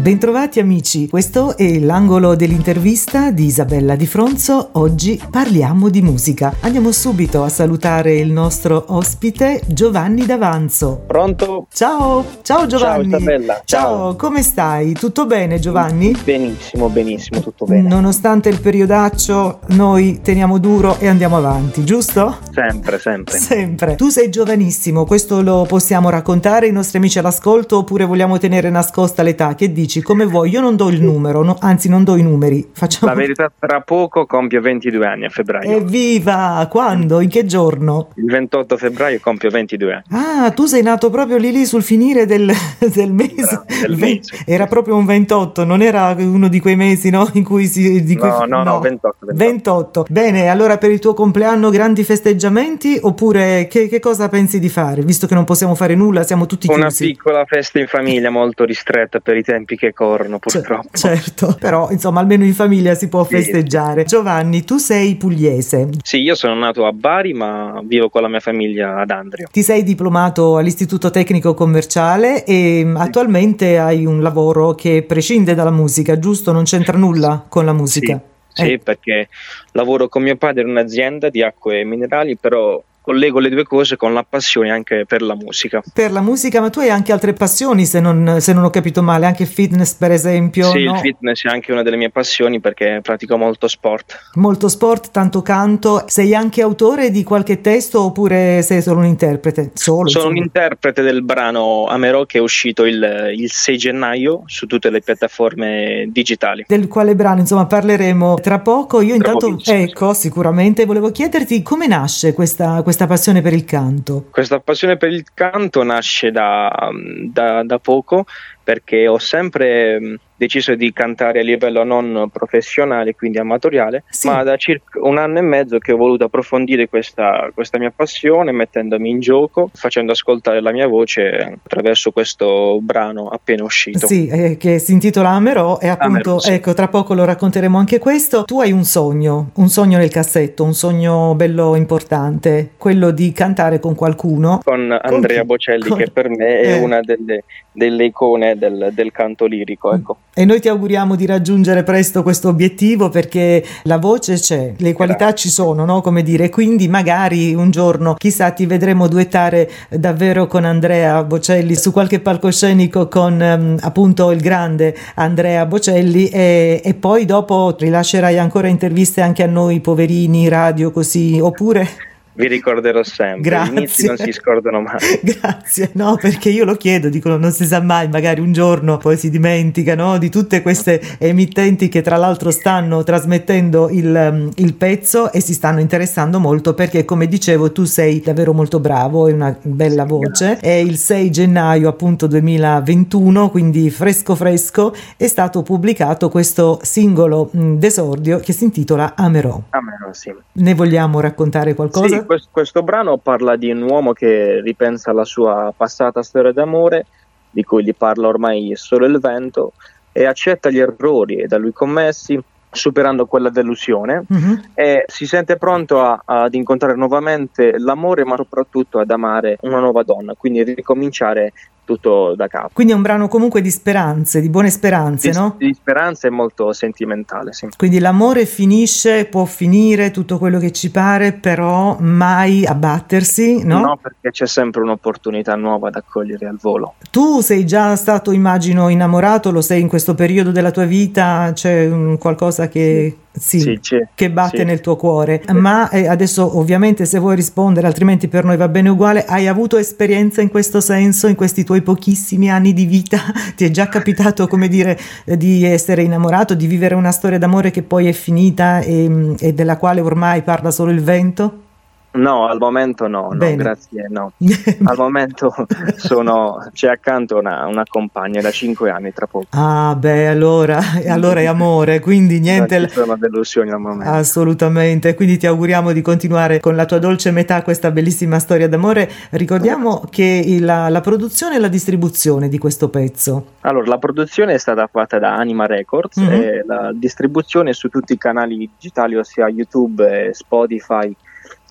Bentrovati amici, questo è l'angolo dell'intervista di Isabella Di Fronzo. Oggi parliamo di musica. Andiamo subito a salutare il nostro ospite Giovanni D'Avanzo. Pronto? Ciao, ciao Giovanni. Ciao Isabella. Ciao, ciao. come stai? Tutto bene Giovanni? Benissimo, benissimo, tutto bene. Nonostante il periodaccio, noi teniamo duro e andiamo avanti, giusto? Sempre, sempre. Sempre. Tu sei giovanissimo, questo lo possiamo raccontare ai nostri amici all'ascolto oppure vogliamo tenere nascosta l'età? Che dici? Dici come vuoi, io non do il numero, no, anzi non do i numeri. Facciamo... La verità tra poco compio 22 anni a febbraio. Evviva! Quando? In che giorno? Il 28 febbraio compio 22 anni. Ah, tu sei nato proprio lì lì sul finire del, del mese. Del mese. Era proprio un 28, non era uno di quei mesi no? in cui si... Di cui... No, no, no, 28, 28. 28. Bene, allora per il tuo compleanno grandi festeggiamenti oppure che, che, cosa pensi di fare? Visto che non possiamo fare nulla, siamo tutti chiusi. Una piccola festa in famiglia molto ristretta per i tempi che corrono purtroppo. C- certo, però insomma almeno in famiglia si può sì. festeggiare. Giovanni, tu sei pugliese. Sì, io sono nato a Bari ma vivo con la mia famiglia ad Andrio. Ti sei diplomato all'Istituto Tecnico Commerciale e sì. attualmente hai un lavoro che prescinde dalla musica, giusto? Non c'entra nulla con la musica. Sì, sì eh. perché lavoro con mio padre in un'azienda di acque minerali, però collego le due cose con la passione anche per la musica. Per la musica, ma tu hai anche altre passioni, se non, se non ho capito male, anche fitness per esempio? Sì, no? il fitness è anche una delle mie passioni perché pratico molto sport. Molto sport, tanto canto. Sei anche autore di qualche testo oppure sei solo un interprete? Solo, Sono un interprete del brano Amerò che è uscito il, il 6 gennaio su tutte le piattaforme digitali. Del quale brano, insomma, parleremo tra poco. Io tra intanto, ecco, sicuramente volevo chiederti come nasce questa, questa passione per il canto? Questa passione per il canto nasce da, da, da poco perché ho sempre deciso di cantare a livello non professionale, quindi amatoriale, sì. ma da circa un anno e mezzo che ho voluto approfondire questa, questa, mia passione mettendomi in gioco, facendo ascoltare la mia voce attraverso questo brano appena uscito. Sì, eh, che si intitola Amerò e appunto, Amerò, sì. ecco, tra poco lo racconteremo anche questo. Tu hai un sogno, un sogno nel cassetto, un sogno bello importante, quello di cantare con qualcuno. Con Andrea con Bocelli, con... che per me è eh. una delle, delle icone del, del canto lirico, ecco. E noi ti auguriamo di raggiungere presto questo obiettivo perché la voce c'è, le qualità Grazie. ci sono, no? Come dire, quindi magari un giorno, chissà, ti vedremo duettare davvero con Andrea Bocelli su qualche palcoscenico con um, appunto il grande Andrea Bocelli e, e poi dopo rilascerai ancora interviste anche a noi poverini radio così oppure vi ricorderò sempre. Grazie. Gli inizi non si scordano mai. Grazie, no, perché io lo chiedo, dicono non si sa mai, magari un giorno poi si dimenticano di tutte queste emittenti che tra l'altro stanno trasmettendo il, um, il, pezzo e si stanno interessando molto perché come dicevo tu sei davvero molto bravo, hai una bella voce. È il 6 gennaio appunto 2021, quindi fresco fresco, è stato pubblicato questo singolo mh, d'esordio che si intitola Amerò. Amerò, sì. Ne vogliamo raccontare qualcosa? Sì, questo, questo brano parla di un uomo che ripensa alla sua passata storia d'amore, di cui gli parla ormai solo il vento, e accetta gli errori da lui commessi, superando quella delusione, mm-hmm. e si sente pronto a, ad incontrare nuovamente l'amore, ma soprattutto ad amare una nuova donna, quindi ricominciare tutto da capo. Quindi è un brano comunque di speranze, di buone speranze, di, no? Di speranze e molto sentimentale, sì. Quindi l'amore finisce, può finire tutto quello che ci pare, però mai abbattersi, no? No, perché c'è sempre un'opportunità nuova da cogliere al volo. Tu sei già stato, immagino, innamorato, lo sei in questo periodo della tua vita, c'è un qualcosa che... Sì sì, sì, che batte sì. nel tuo cuore. Ma eh, adesso ovviamente se vuoi rispondere, altrimenti per noi va bene uguale, hai avuto esperienza in questo senso in questi tuoi pochissimi anni di vita? Ti è già capitato, come dire, di essere innamorato, di vivere una storia d'amore che poi è finita e, e della quale ormai parla solo il vento? No, al momento no, no grazie, no. al momento sono, c'è accanto una, una, compagna da 5 anni tra poco. Ah, beh, allora, allora è amore, quindi niente. Non ci sono delusioni al momento. Assolutamente, quindi ti auguriamo di continuare con la tua dolce metà questa bellissima storia d'amore. Ricordiamo che la, la produzione e la distribuzione di questo pezzo. Allora, la produzione è stata fatta da Anima Records mm-hmm. e la distribuzione su tutti i canali digitali, ossia YouTube Spotify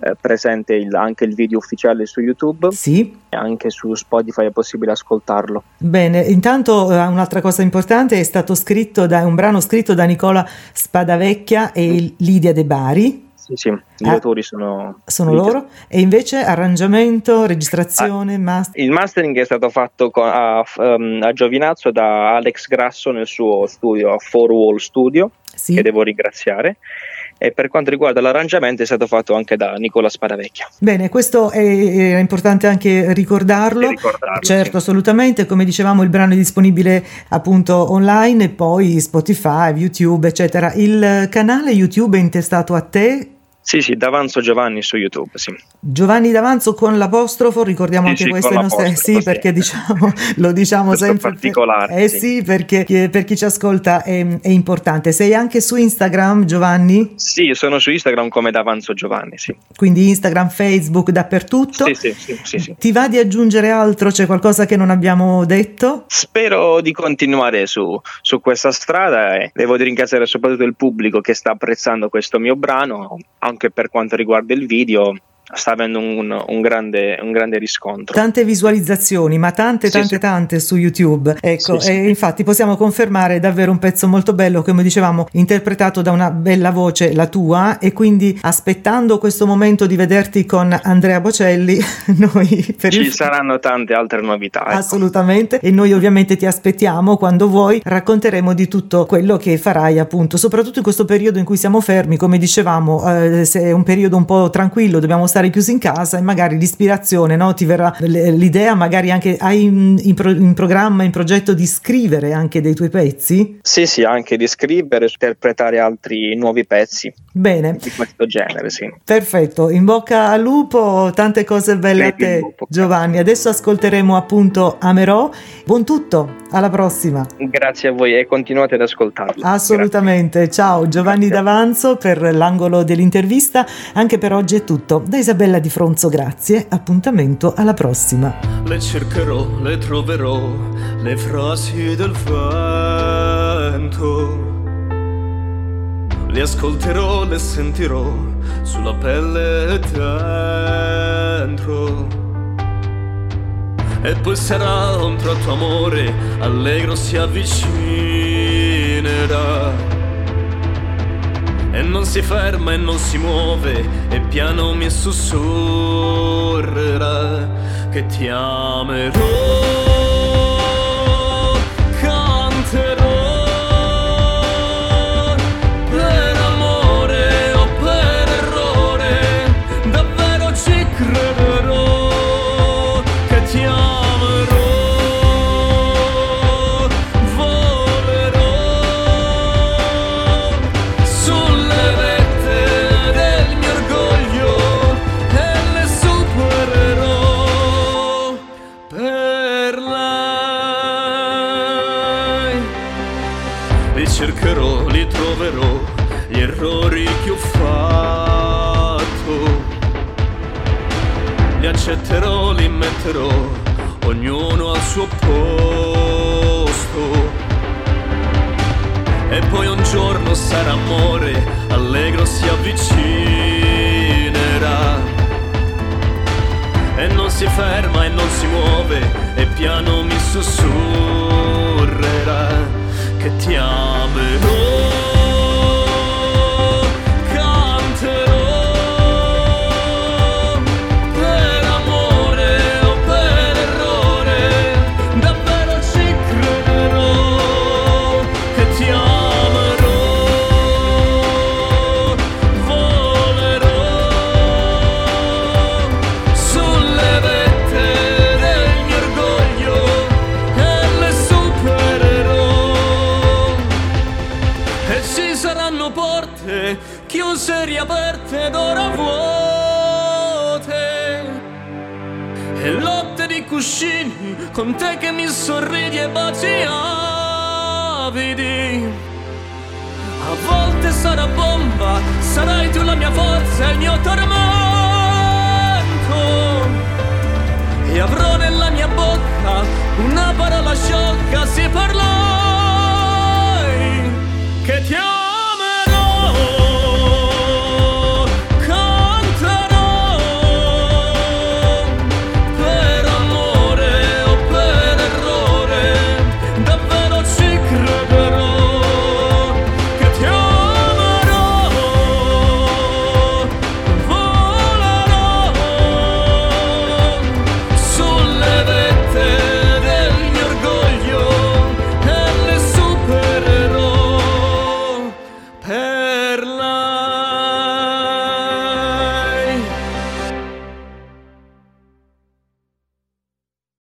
eh, presente il, anche il video ufficiale su YouTube. Sì. E anche su Spotify è possibile ascoltarlo. Bene, intanto eh, un'altra cosa importante è stato scritto da un brano scritto da Nicola Spadavecchia e Lidia De Bari. Sì, sì, gli ah, autori sono, sono loro. E invece arrangiamento, registrazione, ah, master... Il mastering è stato fatto a, um, a, Giovinazzo da Alex Grasso nel suo studio, a Four Wall Studio, sì. che devo ringraziare e per quanto riguarda l'arrangiamento è stato fatto anche da Nicola Sparavecchia. Bene, questo è, è importante anche ricordarlo. ricordarlo certo, sì. assolutamente, come dicevamo il brano è disponibile appunto online e poi Spotify, YouTube, eccetera. Il canale YouTube è intestato a te sì, sì, D'Avanzo Giovanni su YouTube, sì. Giovanni D'Avanzo con l'apostrofo, ricordiamo sì, anche sì, questo nostre... Sì, perché diciamo, lo diciamo questo sempre... particolare. Eh sì, sì perché per chi ci ascolta è, è, importante. Sei anche su Instagram, Giovanni? Sì, sono su Instagram come D'Avanzo Giovanni, sì. Quindi Instagram, Facebook, dappertutto? Sì, sì, sì, sì, sì. Ti va di aggiungere altro? C'è qualcosa che non abbiamo detto? Spero di continuare su, su questa strada e devo ringraziare soprattutto il pubblico che sta apprezzando questo mio brano anche per quanto riguarda il video sta avendo un, un, grande, un, grande, riscontro. Tante visualizzazioni, ma tante, tante, sì, tante su YouTube. Ecco, sì, e infatti possiamo confermare davvero un pezzo molto bello, come dicevamo, interpretato da una bella voce, la tua, e quindi aspettando questo momento di vederti con Andrea Bocelli, noi per Ci il... saranno tante altre novità. Ecco. Assolutamente, e noi ovviamente ti aspettiamo quando vuoi, racconteremo di tutto quello che farai appunto, soprattutto in questo periodo in cui siamo fermi, come dicevamo, eh, se è un periodo un po' tranquillo, dobbiamo stare chiusi in casa e magari l'ispirazione no? ti verrà l'idea, magari anche hai in, in, pro, in, programma, in progetto di scrivere anche dei tuoi pezzi? Sì, sì, anche di scrivere, interpretare altri nuovi pezzi. Bene. Di questo genere, sì. Perfetto, in bocca al lupo, tante cose belle Credi a te Giovanni. Adesso ascolteremo appunto Amerò. Buon tutto, alla prossima. Grazie a voi e continuate ad ascoltarlo. Assolutamente, Grazie. ciao Giovanni Grazie. D'Avanzo per l'angolo dell'intervista. Anche per oggi è tutto. Da Isabella Di Fronzo, grazie, appuntamento alla prossima. Le cercherò, le troverò, le frasi del vento le ascolterò, le sentirò sulla pelle dentro. E poi sarà un tratto amore, allegro si avvicinerà. E non si ferma e non si muove, e piano mi sussurrerà che ti amerò. Suo posto. E poi un giorno sarà amore, allegro si avvicinerà. E non si ferma e non si muove, e piano mi sussurrerà che ti amerò. Con te che mi sorridi e baci avidi. A volte sarà bomba, sarai tu la mia forza, il mio tormento. E avrò nella mia bocca una parola sciocca, si parlai che ti amerò,